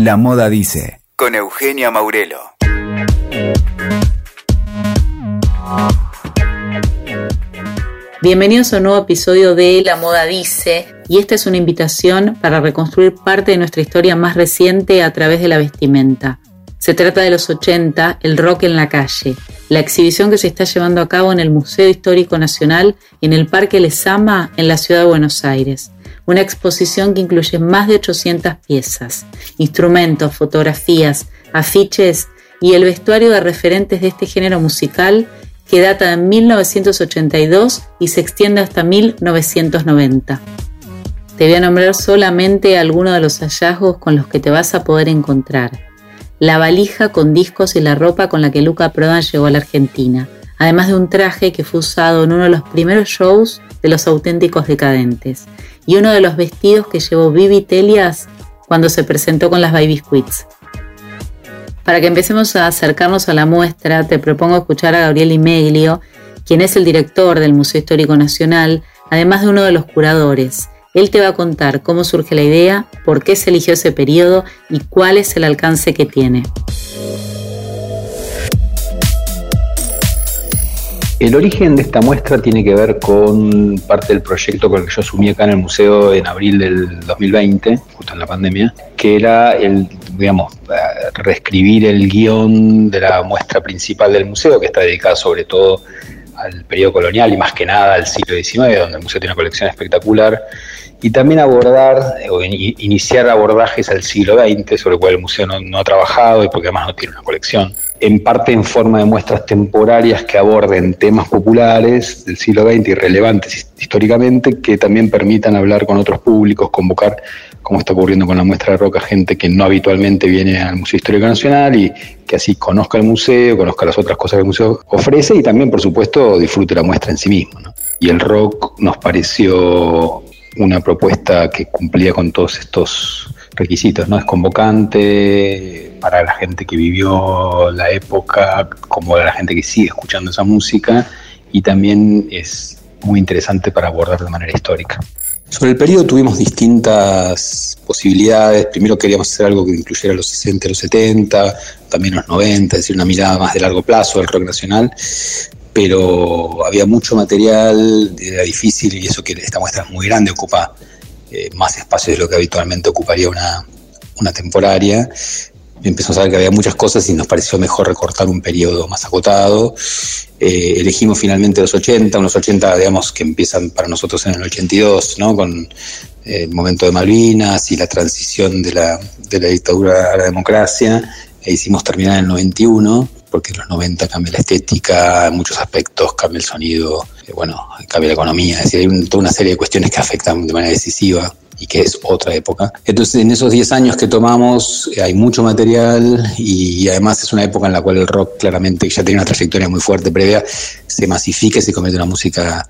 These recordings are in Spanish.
La moda dice, con Eugenia Maurelo. Bienvenidos a un nuevo episodio de La Moda Dice, y esta es una invitación para reconstruir parte de nuestra historia más reciente a través de la vestimenta. Se trata de los 80, el rock en la calle, la exhibición que se está llevando a cabo en el Museo Histórico Nacional y en el Parque Lesama en la ciudad de Buenos Aires. Una exposición que incluye más de 800 piezas, instrumentos, fotografías, afiches y el vestuario de referentes de este género musical que data de 1982 y se extiende hasta 1990. Te voy a nombrar solamente algunos de los hallazgos con los que te vas a poder encontrar. La valija con discos y la ropa con la que Luca Prodan llegó a la Argentina, además de un traje que fue usado en uno de los primeros shows de los auténticos decadentes, y uno de los vestidos que llevó Vivi Telias cuando se presentó con las Baby Squids. Para que empecemos a acercarnos a la muestra, te propongo escuchar a Gabriel Imeglio, quien es el director del Museo Histórico Nacional, además de uno de los curadores. Él te va a contar cómo surge la idea, por qué se eligió ese periodo y cuál es el alcance que tiene. El origen de esta muestra tiene que ver con parte del proyecto con el que yo asumí acá en el museo en abril del 2020, justo en la pandemia, que era el, digamos, reescribir el guion de la muestra principal del museo, que está dedicada sobre todo al periodo colonial y más que nada al siglo XIX, donde el museo tiene una colección espectacular, y también abordar o iniciar abordajes al siglo XX, sobre el cual el museo no, no ha trabajado y porque además no tiene una colección en parte en forma de muestras temporarias que aborden temas populares del siglo XX y relevantes históricamente, que también permitan hablar con otros públicos, convocar, como está ocurriendo con la muestra de roca, gente que no habitualmente viene al Museo Histórico Nacional y que así conozca el museo, conozca las otras cosas que el museo ofrece y también, por supuesto, disfrute la muestra en sí mismo. Y el rock nos pareció una propuesta que cumplía con todos estos requisitos, ¿no? Es convocante para la gente que vivió la época, como la gente que sigue escuchando esa música, y también es muy interesante para abordar de manera histórica. Sobre el periodo tuvimos distintas posibilidades. Primero queríamos hacer algo que incluyera los 60 los 70, también los 90, es decir, una mirada más de largo plazo del rock nacional. Pero había mucho material, era difícil y eso que esta muestra es muy grande, ocupa eh, más espacio de lo que habitualmente ocuparía una, una temporaria. Empezamos a ver que había muchas cosas y nos pareció mejor recortar un periodo más acotado. Eh, elegimos finalmente los 80, unos 80, digamos, que empiezan para nosotros en el 82, ¿no? Con eh, el momento de Malvinas y la transición de la, de la dictadura a la democracia. E hicimos terminar en el 91, porque en los 90 cambia la estética, en muchos aspectos cambia el sonido, bueno, cambia la economía, es decir, hay toda una serie de cuestiones que afectan de manera decisiva y que es otra época. Entonces, en esos 10 años que tomamos eh, hay mucho material y además es una época en la cual el rock claramente ya tiene una trayectoria muy fuerte previa, se masifica y se convierte en una música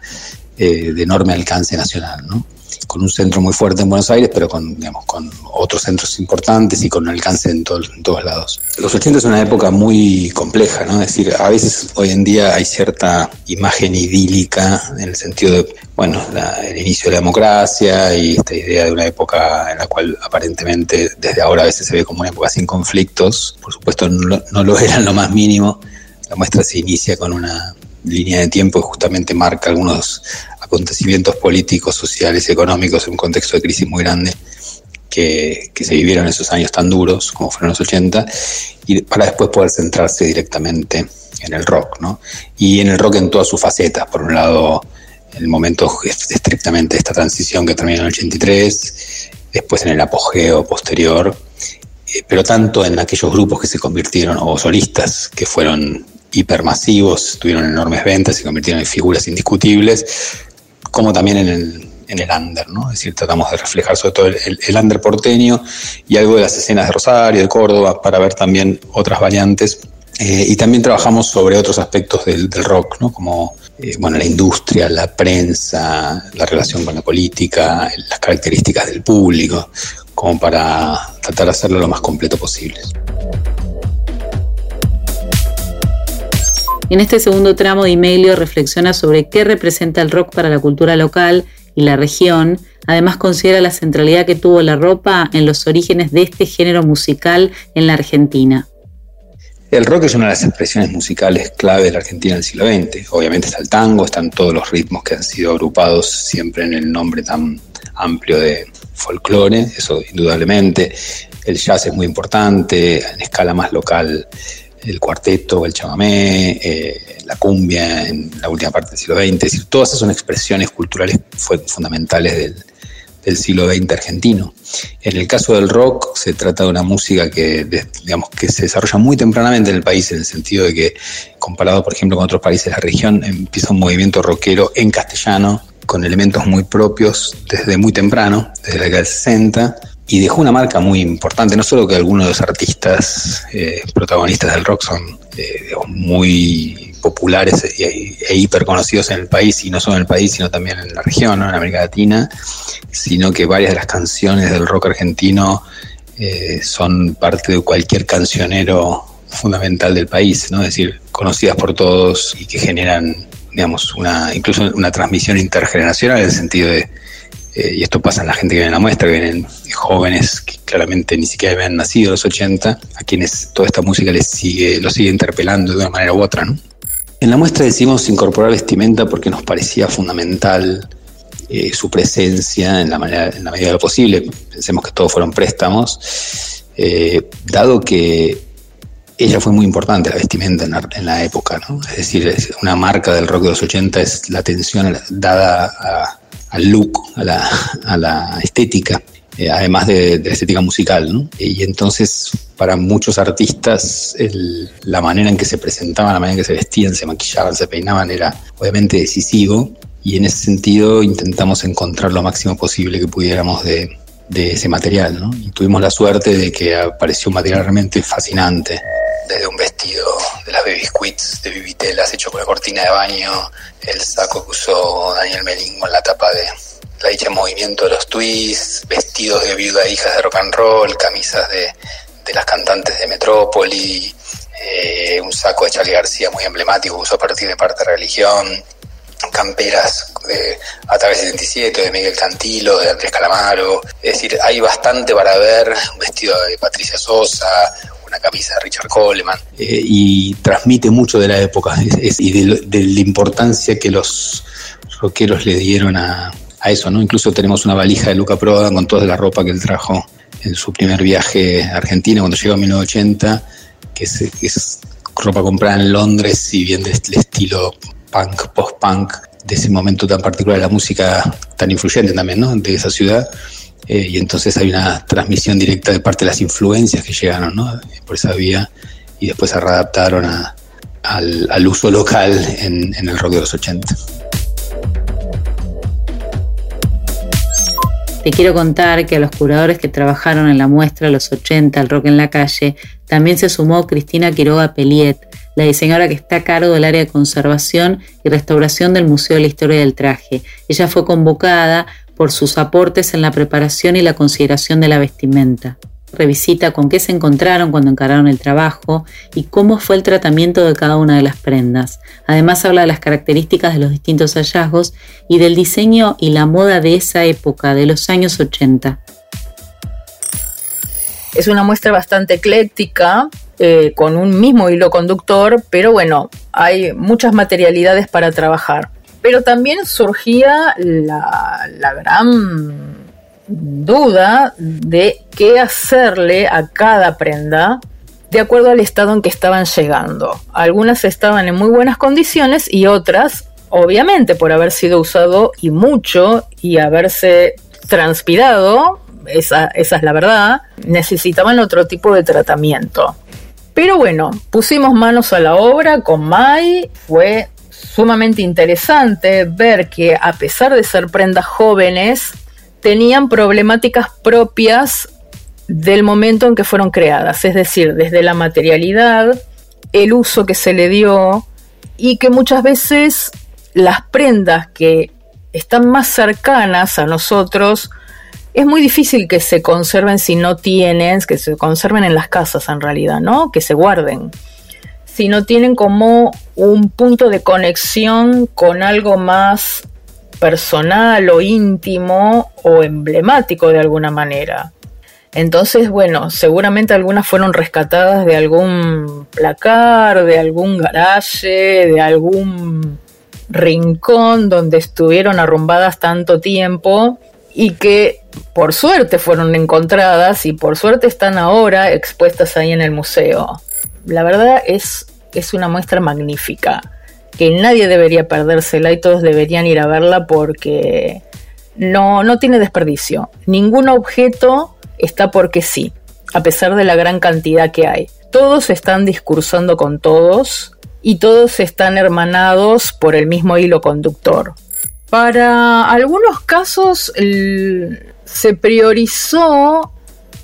eh, de enorme alcance nacional, ¿no? Con un centro muy fuerte en Buenos Aires, pero con, digamos, con otros centros importantes y con alcance en, en todos lados. Los 80 es una época muy compleja, ¿no? Es decir, a veces hoy en día hay cierta imagen idílica en el sentido de, bueno, el inicio de la democracia y esta idea de una época en la cual aparentemente desde ahora a veces se ve como una época sin conflictos. Por supuesto, no, no lo era en lo más mínimo. La muestra se inicia con una línea de tiempo que justamente marca algunos acontecimientos políticos, sociales económicos en un contexto de crisis muy grande que, se vivieron en esos años tan duros como fueron los 80, y para después poder centrarse directamente en el rock, ¿no? Y en el rock en todas sus facetas, por un lado, el momento estrictamente de esta transición que termina en el 83, después en el apogeo posterior, eh, pero tanto en aquellos grupos que se convirtieron, o solistas que fueron hipermasivos, tuvieron enormes ventas, se convirtieron en figuras indiscutibles, como también en el, en el under, ¿no? Es decir, tratamos de reflejar sobre todo el, el, under porteño y algo de las escenas de Rosario, de Córdoba, para ver también otras variantes. Eh, y también trabajamos sobre otros aspectos del, del rock, ¿no? Como eh, bueno, la industria, la prensa, la relación con la política, las características del público, como para tratar de hacerlo lo más completo posible. En este segundo tramo, Di Meglio reflexiona sobre qué representa el rock para la cultura local y la región, Además considera la centralidad que tuvo la ropa en los orígenes de este género musical en la Argentina. El rock es una de las expresiones musicales clave de la Argentina del siglo XX. Obviamente está el tango, están todos los ritmos que han sido agrupados siempre en el nombre tan amplio de folclore, eso indudablemente. El jazz es muy importante, en escala más local el cuarteto, el chamamé, eh, la cumbia en la última parte del siglo XX. Es todas esas son expresiones culturales fundamentales del, del siglo XX argentino. En el caso del rock se trata de una música que, digamos, que se desarrolla muy tempranamente en el país, en el sentido de que, comparado por ejemplo con otros países de la región, empieza un movimiento rockero en castellano, con elementos muy propios desde muy temprano, desde la década del 60, y dejó una marca muy importante, no solo que algunos de los artistas eh, protagonistas del rock son eh, muy populares e, e, hiper conocidos en el país, y no solo en el país, sino también en la región, en América Latina, sino que varias de las canciones del rock argentino eh, son parte de cualquier cancionero fundamental del país, ¿no? es decir, conocidas por todos y que generan, digamos, una, incluso una transmisión intergeneracional en el sentido de, eh, y esto pasa en la gente que viene a la muestra, que vienen jóvenes que claramente ni siquiera habían nacido en los 80, a quienes toda esta música les sigue, los sigue interpelando de una manera u otra, ¿no? En la muestra decidimos incorporar vestimenta porque nos parecía fundamental eh, su presencia en la, manera, medida de lo posible. Pensemos que todos fueron préstamos, eh, dado que ella fue muy importante, la vestimenta en la, época. ¿no? Es decir, una marca del rock de los 80 es la atención dada al look, a la, a la estética. Eh, además de, la estética musical. ¿no? Y entonces, para muchos artistas, la manera en que se presentaban, la manera en que se vestían, se maquillaban, se peinaban, era obviamente decisivo. Y en ese sentido intentamos encontrar lo máximo posible que pudiéramos de, ese material. ¿no? Y tuvimos la suerte de que apareció un material realmente fascinante. Desde un vestido de las Baby Squids de Vivitelas hecho con la cortina de baño, el saco que usó Daniel Melingo en la tapa de, la dicha movimiento de los twists, vestidos de viuda e hijas de rock and roll, camisas de, las cantantes de Metrópoli, eh, un saco de Charlie García muy emblemático que usó a partir de parte de religión, camperas de A través de 77, de Miguel Cantilo, de Andrés Calamaro. Es decir, hay bastante para ver, un vestido de Patricia Sosa, camisa de Richard Coleman, eh, y transmite mucho de la época y de, la importancia que los rockeros le dieron a, a eso, ¿no? Incluso tenemos una valija de Luca Prodan con toda la ropa que él trajo en su primer viaje a Argentina cuando llegó en 1980, que es, ropa comprada en Londres y bien del estilo punk, post-punk, de ese momento tan particular de la música tan influyente también, ¿no? De esa ciudad. Eh, y entonces hay una transmisión directa de parte de las influencias que llegaron, ¿no? Por esa vía y después se readaptaron al, uso local en, el rock de los 80. Te quiero contar que a los curadores que trabajaron en la muestra Los 80, el rock en la calle, también se sumó Cristina Quiroga Peliet, la diseñadora que está a cargo del área de conservación y restauración del Museo de la Historia del Traje. Ella fue convocada por sus aportes en la preparación y la consideración de la vestimenta revisita con qué se encontraron cuando encararon el trabajo y cómo fue el tratamiento de cada una de las prendas. Además habla de las características de los distintos hallazgos y del diseño y la moda de esa época, de los años 80. Es una muestra bastante ecléctica, eh, con un mismo hilo conductor, pero bueno, hay muchas materialidades para trabajar. Pero también surgía la, la gran duda de qué hacerle a cada prenda de acuerdo al estado en que estaban llegando. Algunas estaban en muy buenas condiciones y otras, obviamente por haber sido usado y mucho y haberse transpirado, esa, esa es la verdad, necesitaban otro tipo de tratamiento. Pero bueno, pusimos manos a la obra con Mai, fue sumamente interesante ver que a pesar de ser prendas jóvenes, tenían problemáticas propias del momento en que fueron creadas, es decir, desde la materialidad, el uso que se le dio y que muchas veces las prendas que están más cercanas a nosotros es muy difícil que se conserven si no tienen, que se conserven en las casas en realidad, ¿no? Que se guarden. Si no tienen como un punto de conexión con algo más personal o íntimo o emblemático de alguna manera. Entonces, bueno, seguramente algunas fueron rescatadas de algún placar, de algún garaje, de algún rincón donde estuvieron arrumbadas tanto tiempo y que por suerte fueron encontradas y por suerte están ahora expuestas ahí en el museo. La verdad es, es una muestra magnífica, que nadie debería perdérsela y todos deberían ir a verla porque no, no tiene desperdicio. Ningún objeto está porque sí, a pesar de la gran cantidad que hay. Todos están discursando con todos y todos están hermanados por el mismo hilo conductor. Para algunos casos se priorizó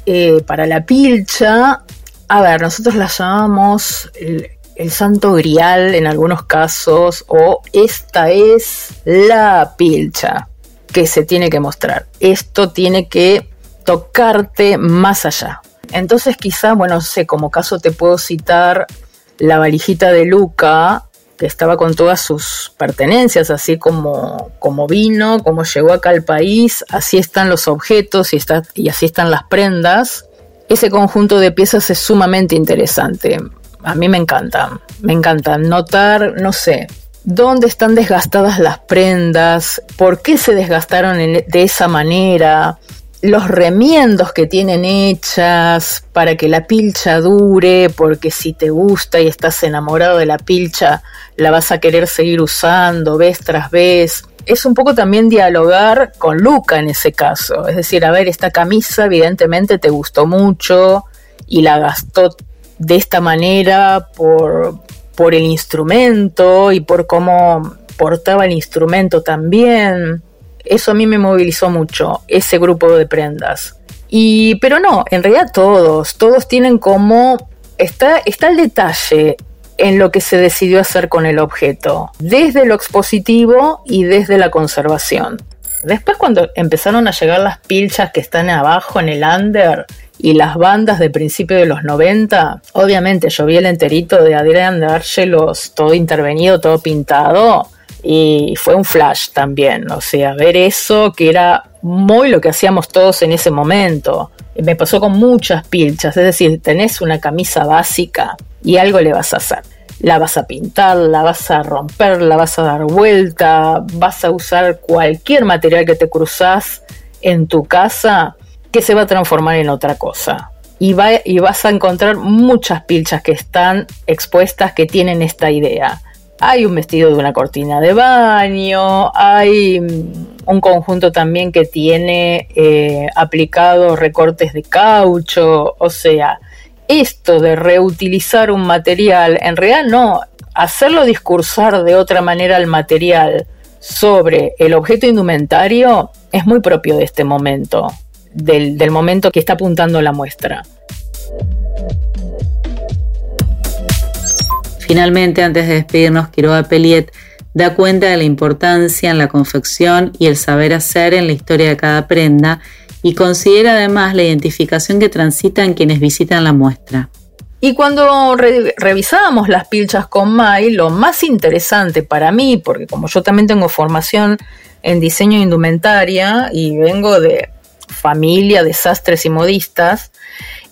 eh, para la pilcha, a ver, nosotros la llamamos el santo grial en algunos casos o esta es la pilcha que se tiene que mostrar. Esto tiene que tocarte más allá. Entonces quizá, bueno, sé, como caso te puedo citar la valijita de Luca, que estaba con todas sus pertenencias, así como, como vino, como llegó acá al país, así están los objetos y así están las prendas. Ese conjunto de piezas es sumamente interesante. A mí me encanta, me encanta notar, no sé, dónde están desgastadas las prendas, por qué se desgastaron de esa manera, los remiendos que tienen hechas para que la pilcha dure, porque si te gusta y estás enamorado de la pilcha, la vas a querer seguir usando vez tras vez. Es un poco también dialogar con Luca en ese caso. Es decir, a ver, esta camisa evidentemente te gustó mucho y la gastó de esta manera por, por el instrumento y por cómo portaba el instrumento también eso a mí me movilizó mucho, ese grupo de prendas. Y, pero no, en realidad todos, todos tienen como, está, está el detalle en lo que se decidió hacer con el objeto, desde lo expositivo y desde la conservación. Después cuando empezaron a llegar las pilchas que están abajo en el under y las bandas de principio de los 90, obviamente yo vi el enterito de Adrián Dargelos todo intervenido, todo pintado, y fue un flash también, o sea, ver eso que era muy lo que hacíamos todos en ese momento. Me pasó con muchas pilchas, es decir, tenés una camisa básica y algo le vas a hacer. La vas a pintar, la vas a romper, la vas a dar vuelta, vas a usar cualquier material que te cruzas en tu casa que se va a transformar en otra cosa. Y, va, y vas a encontrar muchas pilchas que están expuestas que tienen esta idea. Hay un vestido de una cortina de baño, hay mm, un conjunto también que tiene eh, aplicados recortes de caucho, o sea, esto de reutilizar un material, en realidad no, hacerlo discursar de otra manera el material sobre el objeto indumentario es muy propio de este momento, del, del momento que está apuntando la muestra. Finalmente, antes de despedirnos, Quiroga Peliet da cuenta de la importancia en la confección y el saber hacer en la historia de cada prenda y considera además la identificación que transitan quienes visitan la muestra. Y cuando revisábamos las pilchas con Mai, lo más interesante para mí, porque como yo también tengo formación en diseño indumentaria y vengo de familia de sastres y modistas,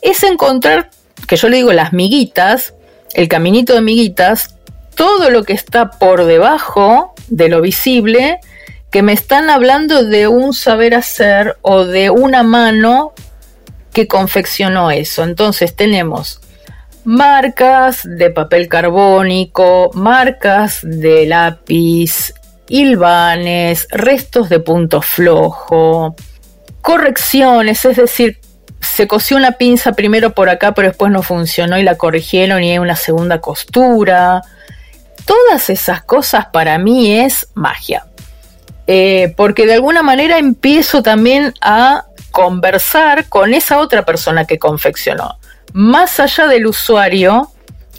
es encontrar, que yo le digo las miguitas, el caminito de miguitas, todo lo que está por debajo de lo visible, que me están hablando de un saber hacer o de una mano que confeccionó eso. Entonces tenemos marcas de papel carbónico, marcas de lápiz, hilvanes, restos de punto flojo, correcciones, es decir, se cosió una pinza primero por acá, pero después no funcionó y la corrigieron y hay una segunda costura. Todas esas cosas para mí es magia. Eh, porque de alguna manera empiezo también a conversar con esa otra persona que confeccionó. Más allá del usuario,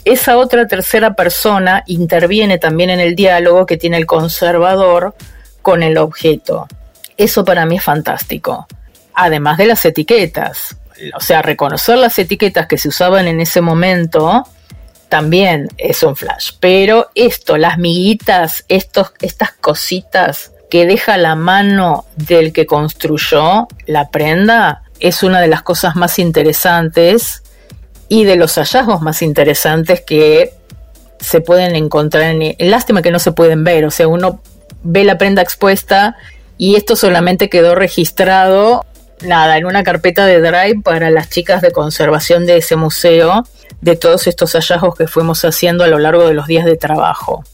esa otra tercera persona interviene también en el diálogo que tiene el conservador con el objeto. Eso para mí es fantástico además de las etiquetas. O sea, reconocer las etiquetas que se usaban en ese momento también es un flash. Pero esto, las miguitas, estos, estas cositas, que deja la mano del que construyó la prenda es una de las cosas más interesantes y de los hallazgos más interesantes que se pueden encontrar en... Lástima que no se pueden ver, o sea, uno ve la prenda expuesta y esto solamente quedó registrado, nada, en una carpeta de Drive para las chicas de conservación de ese museo, de todos estos hallazgos que fuimos haciendo a lo largo de los días de trabajo.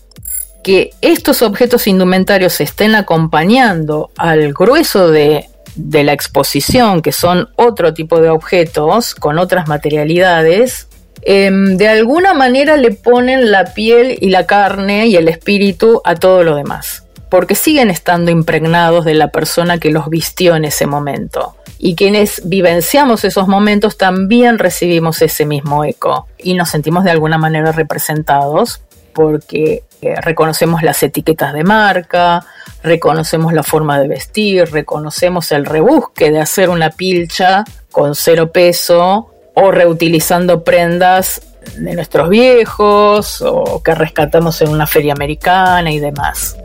Que estos objetos indumentarios estén acompañando al grueso de, la exposición, que son otro tipo de objetos con otras materialidades, em, de alguna manera le ponen la piel y la carne y el espíritu a todo lo demás porque siguen estando impregnados de la persona que los vistió en ese momento. Y quienes vivenciamos esos momentos también recibimos ese mismo eco y nos sentimos de alguna manera representados porque eh, reconocemos las etiquetas de marca, reconocemos la forma de vestir, reconocemos el rebusque de hacer una pilcha con cero peso o reutilizando prendas de nuestros viejos o que rescatamos en una feria americana y demás.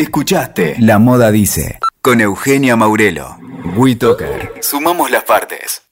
Escuchaste La Moda Dice con Eugenia Maurelo. WeToker. Sumamos las partes.